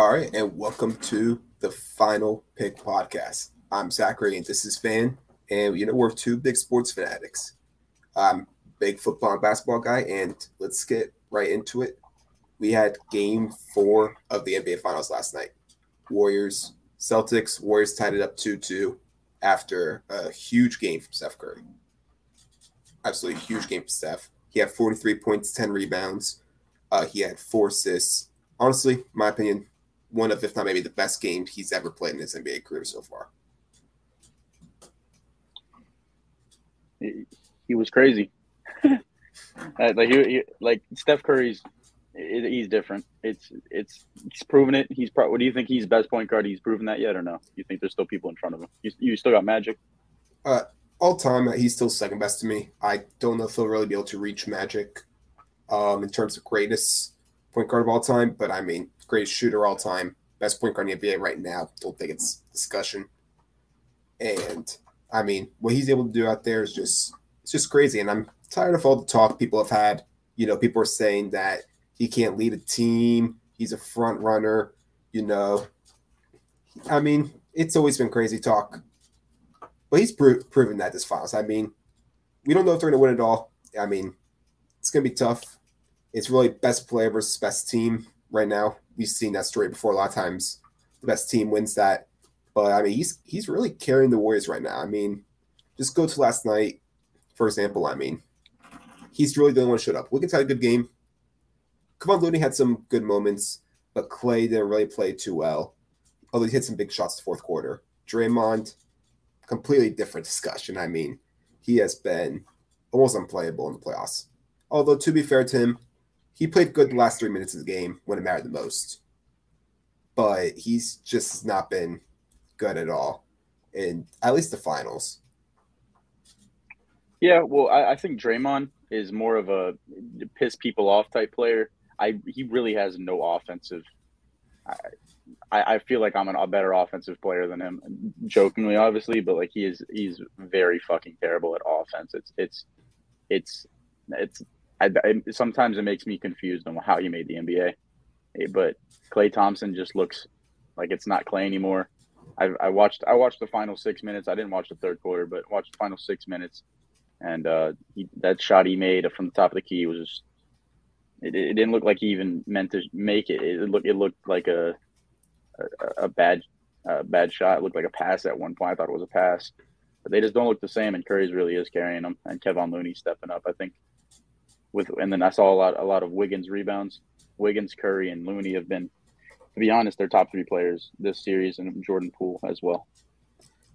All right, and welcome to the Final Pick Podcast. I'm Zachary, and this is Van, and you know we're two big sports fanatics. I'm big football and basketball guy, and let's get right into it. We had Game Four of the NBA Finals last night. Warriors, Celtics. Warriors tied it up two-two after a huge game from Steph Curry. Absolutely huge game from Steph. He had 43 points, 10 rebounds. Uh, he had four assists. Honestly, my opinion, one of, if not maybe the best game he's ever played in his NBA career so far. He, he was crazy. Uh, like he, he, like Steph Curry's, he's different. It's it's he's proven it. He's pro- what do you think? He's best point guard. He's proven that yet or no? You think there's still people in front of him? You, you still got Magic. Uh, all time, uh, he's still second best to me. I don't know if he'll really be able to reach Magic um, in terms of greatest point guard of all time, but I mean, greatest shooter all time, best point guard in the NBA right now. Don't think it's discussion. And I mean, what he's able to do out there is just it's just crazy. And I'm tired of all the talk people have had. You know, people are saying that he can't lead a team. He's a front runner. You know, I mean, it's always been crazy talk, but he's pro- proven that this finals. I mean, we don't know if they're going to win it all. I mean, it's going to be tough. It's really best player versus best team right now. We've seen that story before. A lot of times, the best team wins that. But I mean, he's he's really carrying the Warriors right now. I mean, just go to last night, for example. I mean, he's really the only one who showed up. Wiggins had a good game. Kevon Looney had some good moments, but Klay didn't really play too well. Although he hit some big shots the fourth quarter. Draymond, completely different discussion. I mean, he has been almost unplayable in the playoffs. Although to be fair to him, he played good the last three minutes of the game when it mattered the most. But he's just not been good at all in at least the finals. Yeah, well, I, I think Draymond is more of a piss people off type player. I he really has no offensive. I I, feel like I'm an, a better offensive player than him, jokingly, obviously, but like he is he's very fucking terrible at offense. It's it's it's it's. I, I, sometimes it makes me confused on how he made the NBA, but Klay Thompson just looks like it's not Klay anymore. I, I watched I watched the final six minutes. I didn't watch the third quarter, but watched the final six minutes and uh, he, that shot he made from the top of the key was just it, it didn't look like he even meant to make it. It looked it looked like a a, a bad a bad shot. It looked like a pass at one point. I thought it was a pass, but they just don't look the same. And Curry's really is carrying them, and Kevon Looney stepping up. I think with and then I saw a lot a lot of Wiggins rebounds. Wiggins, Curry, and Looney have been, to be honest, they're top three players this series, and Jordan Poole as well.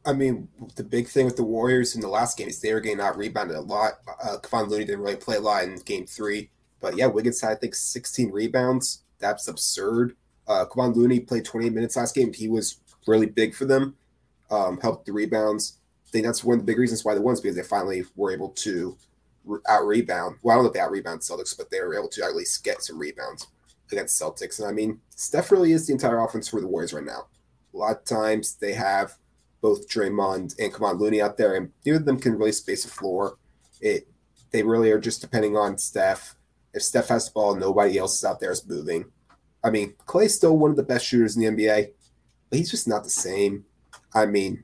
I mean, the big thing with the Warriors in the last game is they were getting out rebounded a lot. Uh, Kevon Looney didn't really play a lot in game three. But yeah, Wiggins had, I think, 16 rebounds. That's absurd. Uh, Kevon Looney played 28 minutes last game. He was really big for them, um, helped the rebounds. I think that's one of the big reasons why they won is because they finally were able to out rebound. Well, I don't know if they out rebound Celtics, but they were able to at least get some rebounds against Celtics. And I mean, Steph really is the entire offense for the Warriors right now. A lot of times they have both Draymond and Kevon Looney out there, and neither of them can really space the floor. It they really are just depending on Steph. If Steph has the ball, nobody else is out there is moving. I mean, Klay's still one of the best shooters in the NBA, but he's just not the same. I mean,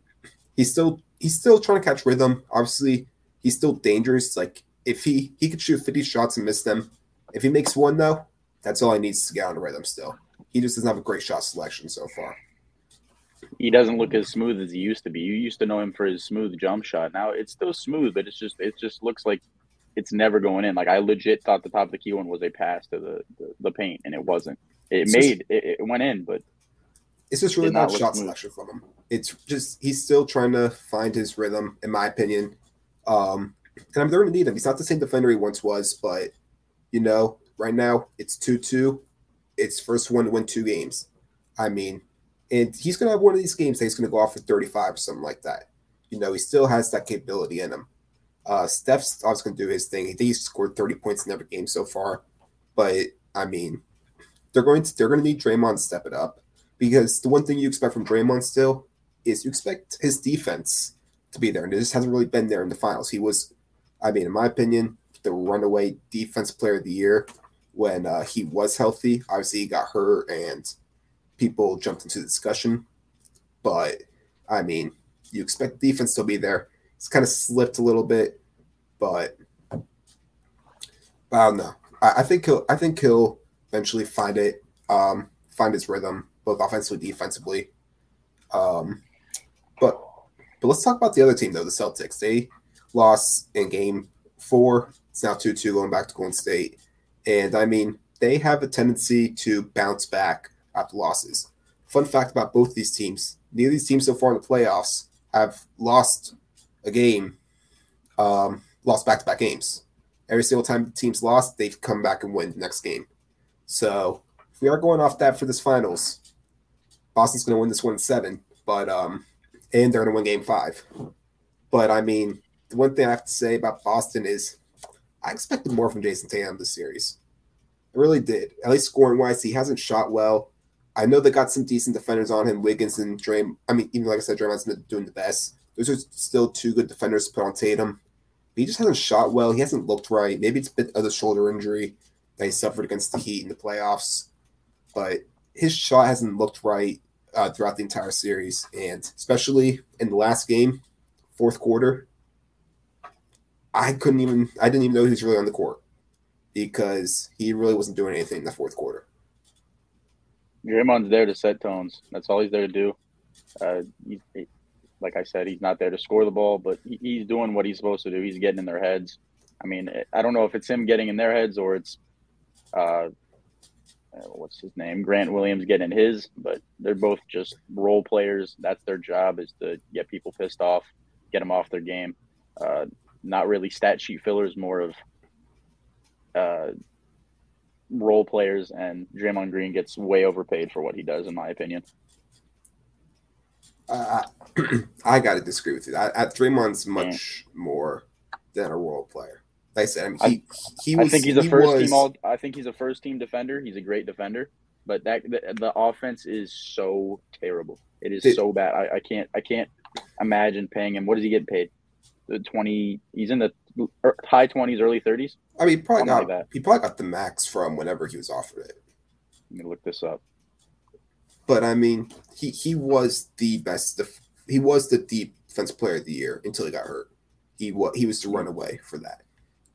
he's still he's still trying to catch rhythm. Obviously, he's still dangerous. Like if he he could shoot 50 shots and miss them. If he makes one though, that's all he needs to get on the rhythm still. He just doesn't have a great shot selection so far he doesn't look as smooth as he used to be. You used to know him for his smooth jump shot. Now it's still smooth, but it's just it just looks like it's never going in. Like I legit thought the top of the key one was a pass to the the, the paint, and it wasn't. It it's made just, it, it, went in, but it's just really bad shot selection from him. It's just he's still trying to find his rhythm, in my opinion. Um, and I mean, they're going to need him. He's not the same defender he once was, but you know, right now it's two two. It's first one to win two games. I mean, and he's going to have one of these games that he's going to go off for 35 or something like that. You know, he still has that capability in him. Uh, Steph's always going to do his thing. I think he's scored 30 points in every game so far. But I mean, they're going to they're going to need Draymond to step it up because the one thing you expect from Draymond still is you expect his defense to be there, and it just hasn't really been there in the finals. He was, I mean, in my opinion, the runaway defense player of the year when uh, he was healthy. Obviously, he got hurt and people jumped into the discussion. But I mean, you expect defense to be there. It's kind of slipped a little bit, but I don't know. I, I think he'll I think he'll eventually find it, um, find his rhythm, both offensively, defensively. Um, but but let's talk about the other team though, the Celtics. They lost in game four. It's now 2 2 going back to Golden State. And I mean, they have a tendency to bounce back after losses. Fun fact about both these teams neither of these teams so far in the playoffs have lost a game, um, lost back to back games. Every single time the team's lost, they've come back and win the next game. So if we are going off that for this finals, Boston's going to win this one seven, but um, and they're going to win game five. But I mean, the one thing I have to say about Boston is I expected more from Jayson Tatum this series. I really did. At least scoring wise, he hasn't shot well. I know they got some decent defenders on him, Wiggins and Draymond. I mean, even like I said, Draymond's been doing the best. Those are still two good defenders to put on Tatum. But he just hasn't shot well. He hasn't looked right. Maybe it's a bit of the shoulder injury that he suffered against the Heat in the playoffs. But his shot hasn't looked right uh, throughout the entire series, and especially in the last game, fourth quarter. I couldn't even. I didn't even know he was really on the court because he really wasn't doing anything in the fourth quarter. Draymond's there to set tones. That's all he's there to do. Uh, he, he, like I said, he's not there to score the ball, but he, he's doing what he's supposed to do. He's getting in their heads. I mean, I don't know if it's him getting in their heads or it's uh, what's his name, Grant Williams getting his, but they're both just role players. That's their job is to get people pissed off, get them off their game. Uh, not really stat sheet fillers, more of uh, role players. And Draymond Green gets way overpaid for what he does, in my opinion. Uh, I got to disagree with you. I, I, Draymond's much yeah. more than a role player. Like I said, I mean, he, he was, I think he's a first was, team all. I think he's a first team defender. He's a great defender, but that the, the offense is so terrible. It is so bad. I, I can't I can't imagine paying him. What does he get paid? The twenty. He's in the er, high twenties, early thirties. I mean, probably got like he probably got the max from whenever he was offered it. Let me look this up. But I mean, he he was the best. Def- he was the deep defensive player of the year until he got hurt. He was he was the runaway for that.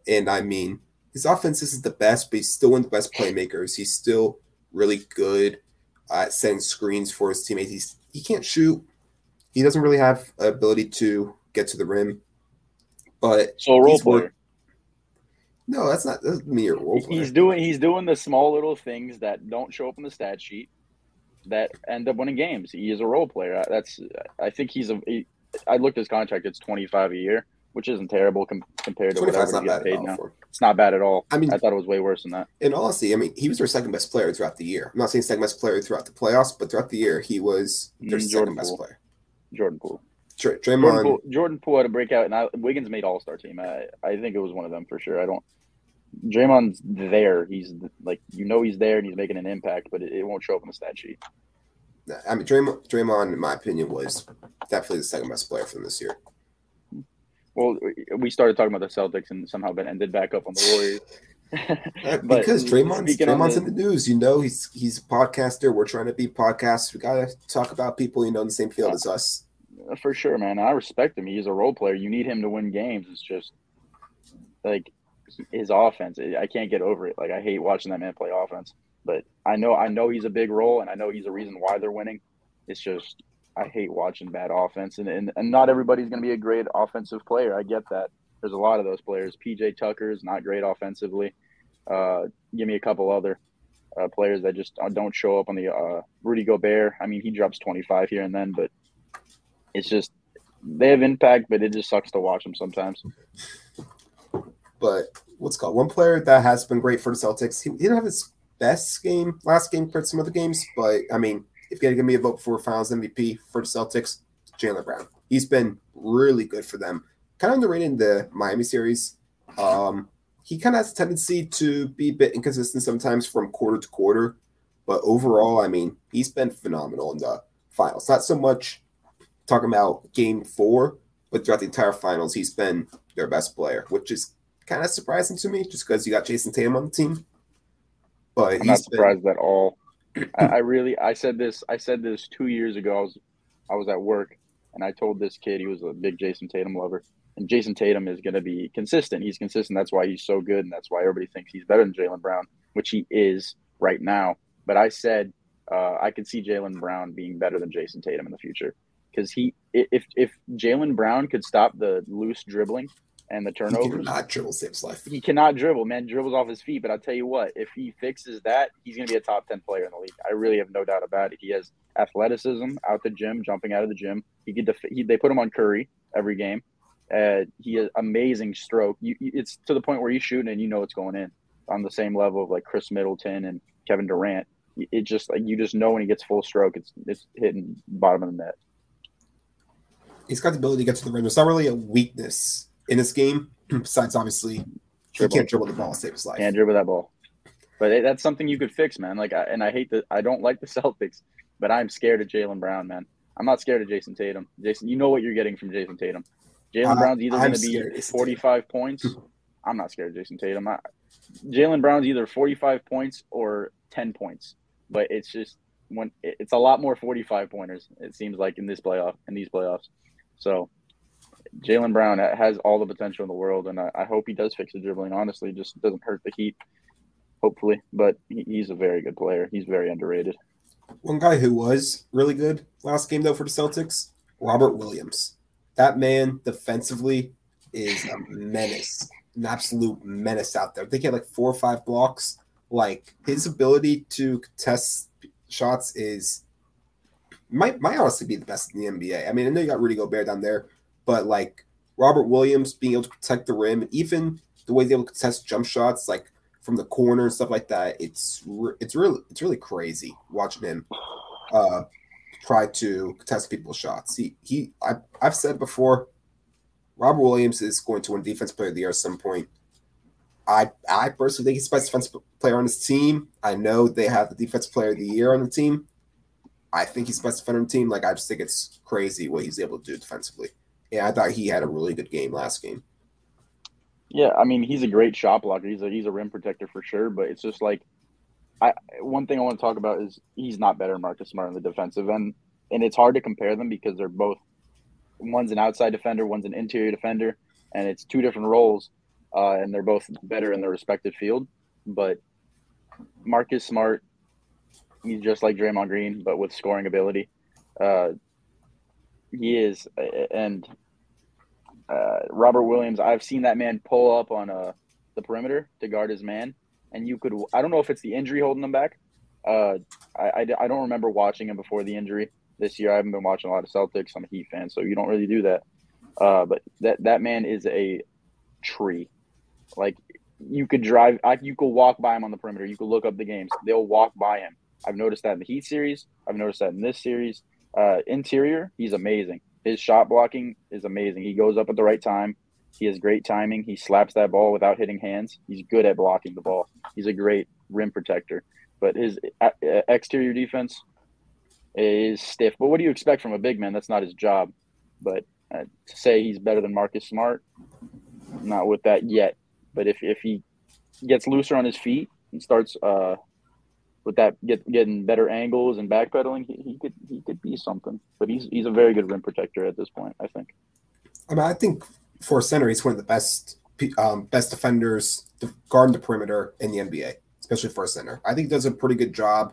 And I mean, his offense isn't the best, but he's still one of the best playmakers. He's still really good at setting screens for his teammates. He's he can't shoot. He doesn't really have ability to get to the rim. But so a role player. Work- no, that's not that's me or role player. He's doing he's doing the small little things that don't show up in the stat sheet that end up winning games. He is a role player. That's I think he's a. He, I looked at his contract; it's twenty five a year, which isn't terrible com- compared to whatever he gets paid now. For. It's not bad at all. I mean, I thought it was way worse than that. In all honesty, I mean, he was their second best player throughout the year. I'm not saying second best player throughout the playoffs, but throughout the year, he was their mm, second best player. Jordan Poole. Dr- Draymond. Jordan Poole, Jordan Poole had a breakout, and I, Wiggins made All Star team. I, I think it was one of them for sure. I don't. Draymond's there. He's like you know he's there and he's making an impact, but it, it won't show up in the stat sheet. I mean, Draymond, Draymond, in my opinion, was definitely the second best player from this year. Well, we started talking about the Celtics and somehow been ended back up on the Warriors. Uh, because Draymond's, Draymond's the, in the news, you know, he's he's a podcaster. We're trying to be podcasts. We gotta talk about people, you know, in the same field as us. For sure, man. I respect him. He's a role player. You need him to win games. It's just like his offense. I can't get over it. Like I hate watching that man play offense. But I know I know he's a big role, and I know he's a reason why they're winning. It's just I hate watching bad offense, and and, and not everybody's going to be a great offensive player. I get that. There's a lot of those players. PJ Tucker is not great offensively. Uh, give me a couple other uh, players that just don't show up on the uh, Rudy Gobert. I mean, he drops 25 here and then, but it's just they have impact, but it just sucks to watch them sometimes. But what's called one player that has been great for the Celtics. He, he didn't have his best game last game for some other games, but I mean, if you got to give me a vote for Finals MVP for the Celtics, Jaylen Brown. He's been really good for them. Kind of underrated in the Miami series. Um, he kind of has a tendency to be a bit inconsistent sometimes from quarter to quarter, but overall, I mean, he's been phenomenal in the finals. Not so much talking about game four, but throughout the entire finals, he's been their best player, which is kind of surprising to me just because you got Jayson Tatum on the team. But I'm not surprised been, at all. I, I really I said this I said this two years ago. I was I was at work and I told this kid he was a big Jayson Tatum lover. And Jayson Tatum is going to be consistent. He's consistent. That's why he's so good, and that's why everybody thinks he's better than Jaylen Brown, which he is right now. But I said uh, I could see Jaylen Brown being better than Jayson Tatum in the future because he if if Jaylen Brown could stop the loose dribbling and the turnovers. He cannot dribble saves life. He cannot dribble, man. Dribbles off his feet. But I'll tell you what, if he fixes that, he's going to be a top 10 player in the league. I really have no doubt about it. He has athleticism out the gym, jumping out of the gym. He could def- he, they put him on Curry every game. Uh, he has amazing stroke. You, it's to the point where he's shooting and you know it's going in on the same level of like Khris Middleton and Kevin Durant. It just like you just know when he gets full stroke, it's it's hitting bottom of the net. He's got the ability to get to the rim. It's not really a weakness in this game, besides obviously dribble. he can't dribble the ball and save his life. Can't dribble that ball. But it, that's something you could fix, man. Like, I, and I hate that I don't like the Celtics, but I'm scared of Jaylen Brown, man. I'm not scared of Jayson Tatum. Jayson, you know what you're getting from Jayson Tatum. Jaylen uh, Brown's either going to be 45 points. I'm not scared of Jayson Tatum. Jaylen Brown's either 45 points or 10 points, but it's just when it's a lot more 45 pointers. It seems like in this playoff in these playoffs. So Jaylen Brown has all the potential in the world, and I, I, hope he does fix the dribbling. Honestly, just doesn't hurt the Heat, hopefully. But he, he's a very good player. He's very underrated. One guy who was really good last game though for the Celtics, Robert Williams. That man defensively is a menace, an absolute menace out there. He had like four or five blocks. Like his ability to contest shots is might might honestly be the best in the NBA. I mean, I know you got Rudy Gobert down there, but like Robert Williams being able to protect the rim, and even the way he's able to contest jump shots, like from the corner and stuff like that, it's it's really it's really crazy watching him uh, try to contest people's shots. He he I, I've said before, Robert Williams is going to win Defense Player of the Year at some point. I I personally think he's the best defensive player on his team. I know they have the Defense Player of the Year on the team. I think he's the best defender on the team. Like I just think it's crazy what he's able to do defensively yeah, I thought he had a really good game last game. Yeah, I mean he's a great shot blocker. He's a he's a rim protector for sure. But it's just like, I one thing I want to talk about is he's not better than Marcus Smart on the defensive end, and it's hard to compare them because they're both one's an outside defender, one's an interior defender, and it's two different roles, uh, and they're both better in their respective field. But Marcus Smart, he's just like Draymond Green, but with scoring ability. Uh, he is, and uh, Robert Williams. I've seen that man pull up on uh, the perimeter to guard his man, and you could. I don't know if it's the injury holding him back. Uh, I, I, I don't remember watching him before the injury this year. I haven't been watching a lot of Celtics. I'm a Heat fan, so you don't really do that. Uh, but that that man is a tree. Like you could drive, I, you could walk by him on the perimeter. You could look up the games. They'll walk by him. I've noticed that in the Heat series. I've noticed that in this series. Uh, interior, he's amazing. His shot blocking is amazing. He goes up at the right time. He has great timing. He slaps that ball without hitting hands. He's good at blocking the ball. He's a great rim protector. But his uh, uh, exterior defense is stiff. But what do you expect from a big man? That's not his job. But uh, to say he's better than Marcus Smart, not with that yet. But if, if he gets looser on his feet and starts uh, with that get, getting better angles and backpedaling, he, he could he could be something. But he's he's a very good rim protector at this point. I think. I mean, I think for center, he's one of the best um, best defenders guarding the perimeter in the NBA, especially for a center. I think he does a pretty good job.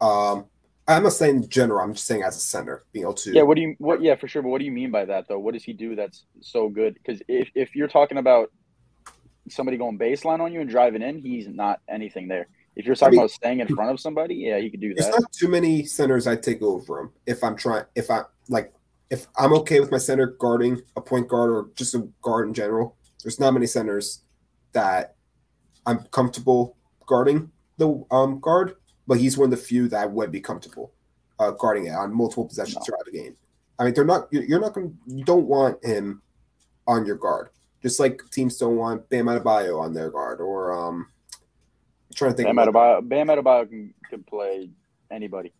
Um, I'm not saying in general. I'm just saying as a center, being able to. Yeah. What do you? What? Yeah, for sure. But what do you mean by that, though? What does he do that's so good? Because if if you're talking about somebody going baseline on you and driving in, he's not anything there. If you're talking I mean, about staying in front of somebody, yeah, he could do that. There's not too many centers I take over him if I'm trying. If I like, if I'm okay with my center guarding a point guard or just a guard in general, there's not many centers that I'm comfortable guarding the um, guard. But he's one of the few that I would be comfortable uh, guarding it on multiple possessions no. throughout the game. I mean, they're not. You're not going. You don't want him on your guard. Just like teams don't want Bam Adebayo on their guard or um, trying to think. Bam Adebayo, Bam Adebayo can, can play anybody.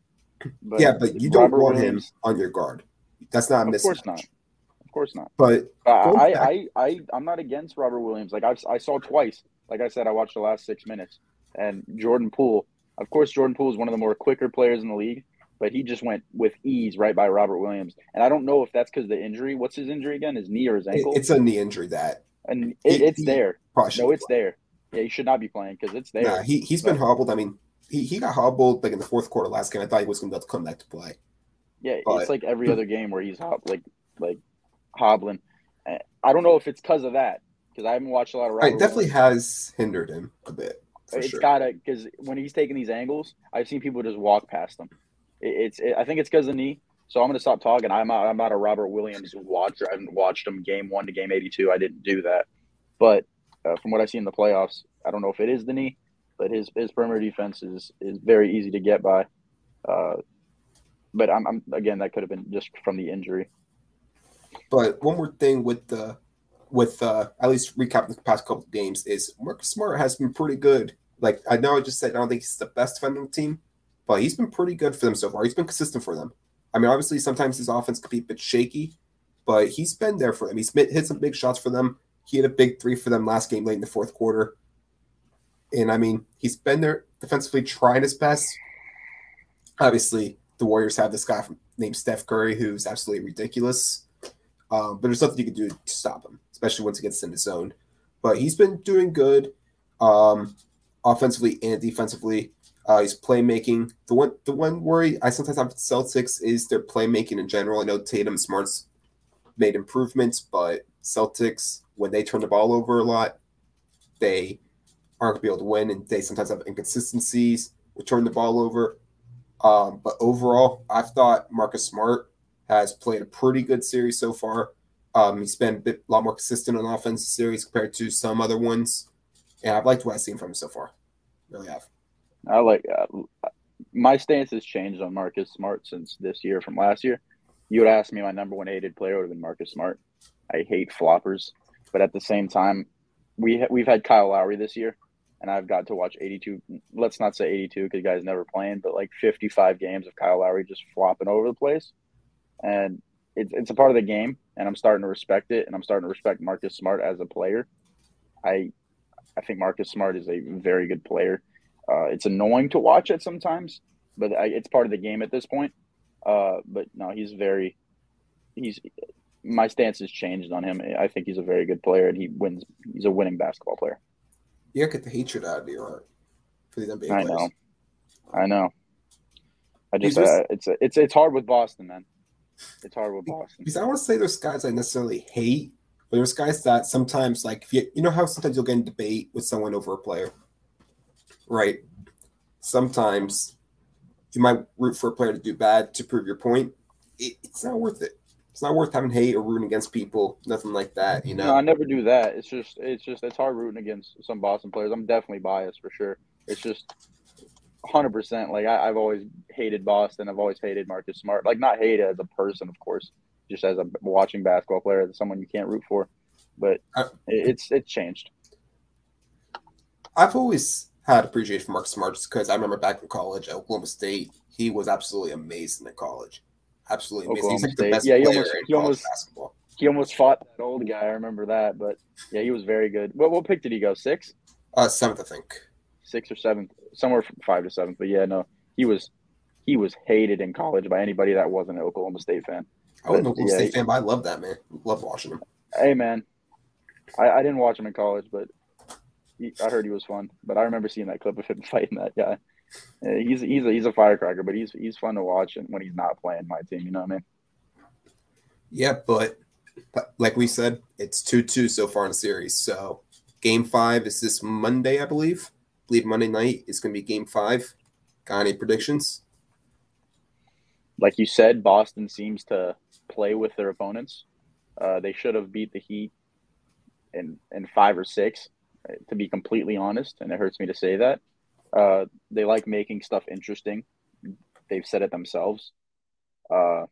But yeah, but you don't want Williams, him on your guard. That's not a Of course not. Of course not. But uh, I, I, I, I'm not against Robert Williams. Like I, I saw twice. Like I said, I watched the last six minutes, and Jordan Poole. Of course, Jordan Poole is one of the more quicker players in the league, but he just went with ease right by Robert Williams. And I don't know if that's because the injury. What's his injury again? His knee or his ankle? It's a knee injury that. And it, it's there. No, it's there. Yeah, he should not be playing because it's there. Nah, he he's been hobbled. I mean, he, he got hobbled like in the fourth quarter last game. I thought he was going to be able to come back to play. Yeah, but, it's like every hmm. other game where he's hob- like like hobbling. Eh, I don't know if it's because of that because I haven't watched a lot of. Robert it definitely has hindered him a bit. It's sure. gotta because when he's taking these angles, I've seen people just walk past him. It, it's it, I think it's because of the knee. So I'm gonna stop talking. I'm not, I'm not a Robert Williams watcher. I haven't watched him game one to game 82. I didn't do that, but uh, from what I see in the playoffs, I don't know if it is the knee, but his his perimeter defense is is very easy to get by. Uh, but I'm, I'm again that could have been just from the injury. But one more thing with the with uh, at least recap the past couple of games is Marcus Smart has been pretty good. Like I know I just said I don't think he's the best the team, but he's been pretty good for them so far. He's been consistent for them. I mean, obviously sometimes his offense could be a bit shaky, but he's been there for them. He's hit some big shots for them. He had a big three for them last game late in the fourth quarter. And I mean, he's been there defensively, trying his best. Obviously, the Warriors have this guy named Steph Curry who's absolutely ridiculous. Um, but there's nothing you can do to stop him, especially once he gets in the zone. But he's been doing good, um, offensively and defensively. Uh, he's playmaking. The one, the one worry I sometimes have with Celtics is their playmaking in general. I know Tatum Smart's made improvements, but Celtics when they turn the ball over a lot, they aren't going to be able to win, and they sometimes have inconsistencies with turning the ball over. Um, but overall, I've thought Marcus Smart has played a pretty good series so far. Um, he's been a bit, lot more consistent on offense series compared to some other ones, and I've liked what I've seen from him so far. Really have. I like uh, my stance has changed on Marcus Smart since this year from last year. You would ask me my number one hated player would have been Marcus Smart. I hate floppers, but at the same time, we ha- we've had Kyle Lowry this year, and I've got to watch 82. Let's not say 82 because guys never playing, but like 55 games of Kyle Lowry just flopping over the place and it's it's a part of the game, and I'm starting to respect it, and I'm starting to respect Marcus Smart as a player. I I think Marcus Smart is a very good player. Uh, it's annoying to watch it sometimes, but I, it's part of the game at this point. Uh, but no, he's very he's my stance has changed on him. I think he's a very good player, and he wins. He's a winning basketball player. You get the hatred out of your heart for these NBA I know, I know. I just, just uh, it's it's it's hard with Boston, man. It's hard with Boston. Because I don't want to say there's guys I necessarily hate, but there's guys that sometimes like if you you know how sometimes you'll get in debate with someone over a player, right? Sometimes you might root for a player to do bad to prove your point. It, it's not worth it. It's not worth having hate or rooting against people. Nothing like that. You know. No, I never do that. It's just it's just it's hard rooting against some Boston players. I'm definitely biased for sure. It's just hundred percent. Like I, have always hated Boston. I've always hated Marcus Smart. Like not hate as a person, of course, just as a watching basketball player, as someone you can't root for. But I, it's it's changed. I've always had appreciation for Marcus Smart just because I remember back in college at Oklahoma State, he was absolutely amazing in college. Absolutely amazing. Oklahoma He's like the best yeah, he player almost, he almost, basketball. He almost fought that old guy. I remember that, but yeah, he was very good. What what pick did he go? Six? Uh, seventh, I think. Six or seventh somewhere from five to seven. But yeah, no, he was he was hated in college by anybody that wasn't an Oklahoma State fan. I wasn't an Oklahoma yeah, State fan, but I love that man. Love watching him. Hey man, I, I didn't watch him in college, but he, I heard he was fun. But I remember seeing that clip of him fighting that guy. He's he's a, he's a firecracker, but he's he's fun to watch and when he's not playing my team. You know what I mean? Yeah, but, like we said, it's two two so far in the series. So game five is this Monday, I believe believe Monday night is going to be game five. Got any predictions? Like you said, Boston seems to play with their opponents. Uh, they should have beat the Heat in, in five or six, to be completely honest. And it hurts me to say that. Uh, they like making stuff interesting. They've said it themselves. Uh,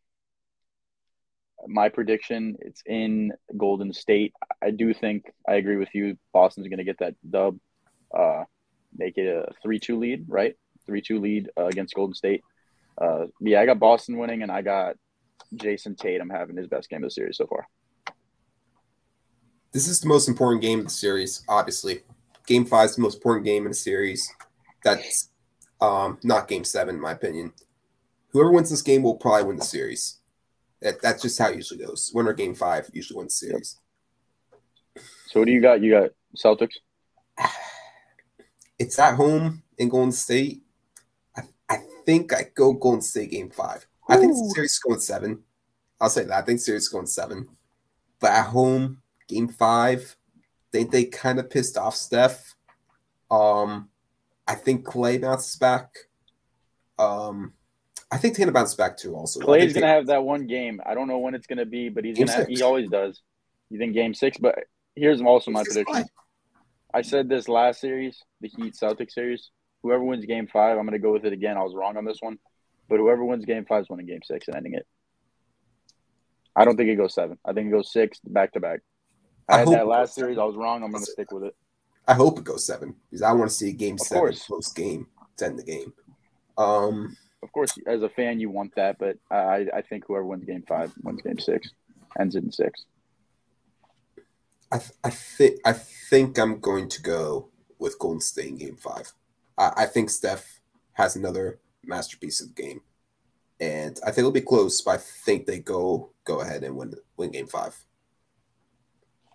my prediction it's in golden state i do think i agree with you boston's going to get that dub uh, make it a three-two lead, right? Three-two lead uh, against Golden State. Uh, yeah, I got Boston winning, and I got Jayson Tatum having his best game of the series so far. This is the most important game of the series, obviously. Game five is the most important game in the series. That's Um, not game seven, in my opinion. Whoever wins this game will probably win the series. That, that's just how it usually goes. Winner game five usually wins the series. So what do you got? You got Celtics. It's at home in Golden State. I, I think I go Golden State game five. I think the series is going seven. I'll say that. I think series is going seven. But at home, game five, think they kind of pissed off Steph. Um, I think Klay bounces back. Um, I think Tatum bounces back too. Also, Klay's gonna have that one game. I don't know when it's gonna be, but he's Game gonna. He always does. You think game six? But here's also my prediction. I said this last series, the Heat Celtics series. Whoever wins game five, I'm gonna go with it again. I was wrong on this one, but whoever wins game five is winning game six and ending it. I don't think it goes seven. I think it goes six back to back. I I had that last series. I was wrong. I'm gonna stick with it. I hope it goes seven because I want to see a game Of seven course. close game to end the game. Um, Of course, as a fan, you want that, but I I think whoever wins game five wins game six, ends it in six. I th- I think I think I'm going to go with Golden State in Game Five. I, I think Steph has another masterpiece of the game, and I think it'll be close. But I think they go go ahead and win win Game Five.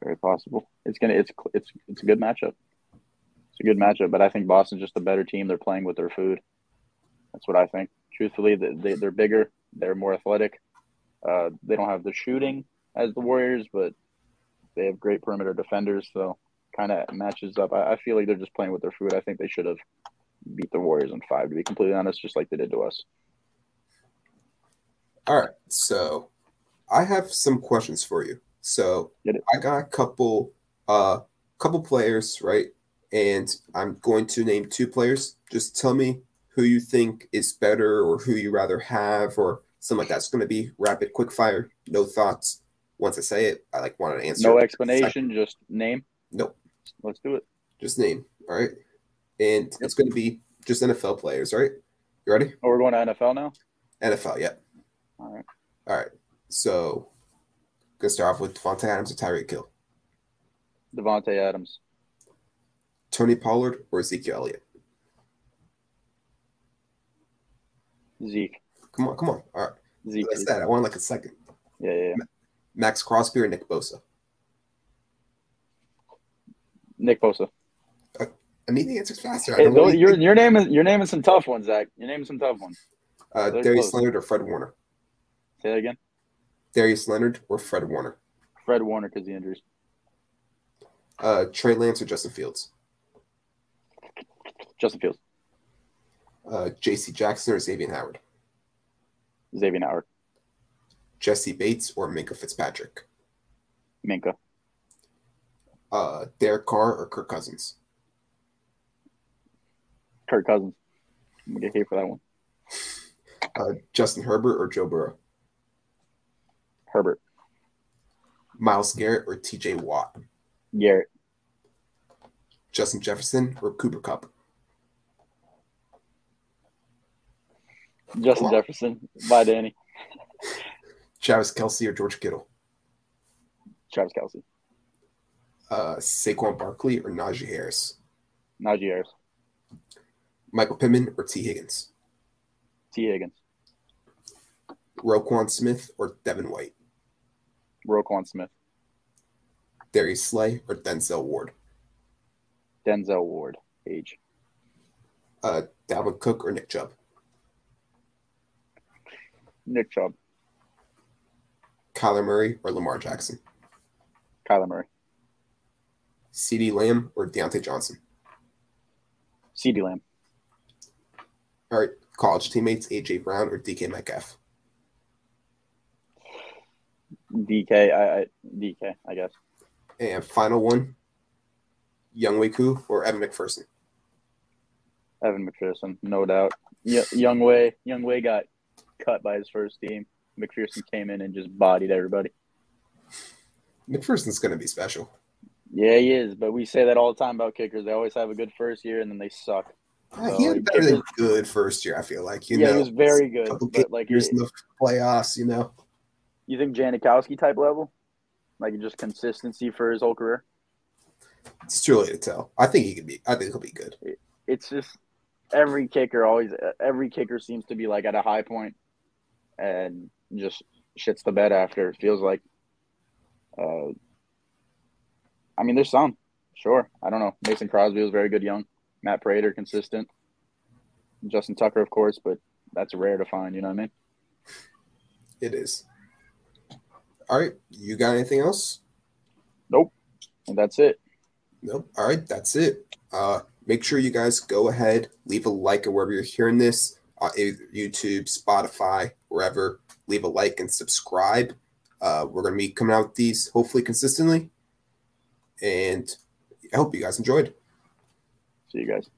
Very possible. It's gonna. It's it's it's a good matchup. It's a good matchup, but I think Boston's just a better team. They're playing with their food. That's what I think. Truthfully, they, they they're bigger. They're more athletic. Uh, they don't have the shooting as the Warriors, but they have great perimeter defenders. So kind of matches up. I, I feel like they're just playing with their food. I think they should have beat the Warriors in five. To be completely honest, just like they did to us. All right, so I have some questions for you. So I got a couple uh couple players, right? And I'm going to name two players. Just tell me who you think is better or who you rather have or something like that. It's going to be rapid quick fire, no thoughts. Once I say it, I like want to answer. No explanation, just name. Nope. Let's do it. Just name. All right. And it's going to be just NFL players, right? You ready? Oh, we're going to NFL now. NFL, yeah. All right. All right. So, gonna start off with Davante Adams or Tyreek Hill. Davante Adams. Tony Pollard or Ezekiel Elliott? Zeke. Come on, come on. All right. Zeke. Like I I want like a second. Yeah, yeah, yeah. Maxx Crosby or Nick Bosa? Nick Bosa. I need the answers faster. Hey, don't know though, you're anything. you're naming some tough ones, Zach. You're naming some tough ones. uh, Darius. Leonard or Fred Warner? Say that again. Darius Leonard or Fred Warner? Fred Warner because the injuries. Uh, Trey Lance or Justin Fields? Justin Fields. Uh, J.C. Jackson or Xavier Howard? Xavier Howard. Jessie Bates or Minkah Fitzpatrick? Minkah. Uh, Derek Carr or Kirk Cousins? Kirk Cousins. I'm gonna get hate for that one. Uh, Justin Herbert or Joe Burrow? Herbert. Myles Garrett or T.J. Watt? Garrett. Justin Jefferson or Cooper Kupp? Justin Jefferson. Bye, Danny. Travis Kelce or George Kittle? Travis Kelce. Uh, Saquon Barkley or Najee Harris? Najee Harris. Michael Pittman or Tee Higgins? Tee Higgins. Roquan Smith or Devin White? Roquan Smith. Darius Slay or Denzel Ward? Denzel Ward. Age. Uh, Dalvin Cook or Nick Chubb? Nick Chubb. Kyler Murray or Lamar Jackson? Kyler Murray. CeeDee Lamb or Diontae Johnson? CeeDee Lamb. All right, college teammates AJ Brown or DK Metcalf? DK. I, I DK. I guess. And final one, Younghoe Koo or Evan McPherson? Evan McPherson, no doubt. Yeah, Young Way, Young Way got cut by his first team. McPherson came in and just bodied everybody. McPherson's going to be special. Yeah, he is. But we say that all the time about kickers. They always have a good first year and then they suck. Uh, he had better than good first year, I feel like. You yeah, know, he was very good. couple But like, years in the playoffs, you know. You think Janikowski type level, like just consistency for his whole career? It's too early to tell. I think he could be. I think he'll be good. It's just every kicker always every kicker seems to be like at a high point and just shits the bed after. It feels like. Uh, I mean, there's some, sure. I don't know. Mason Crosby was very good young. Matt Prater, consistent. Justin Tucker, of course, but that's rare to find. You know what I mean? It is. All right. You got anything else? Nope. And that's it. Nope. All right. That's it. Uh, make sure you guys go ahead, leave a like or wherever you're hearing this, uh, YouTube, Spotify, wherever. Leave a like and subscribe. Uh, we're going to be coming out with these hopefully consistently. And I hope you guys enjoyed. See you guys.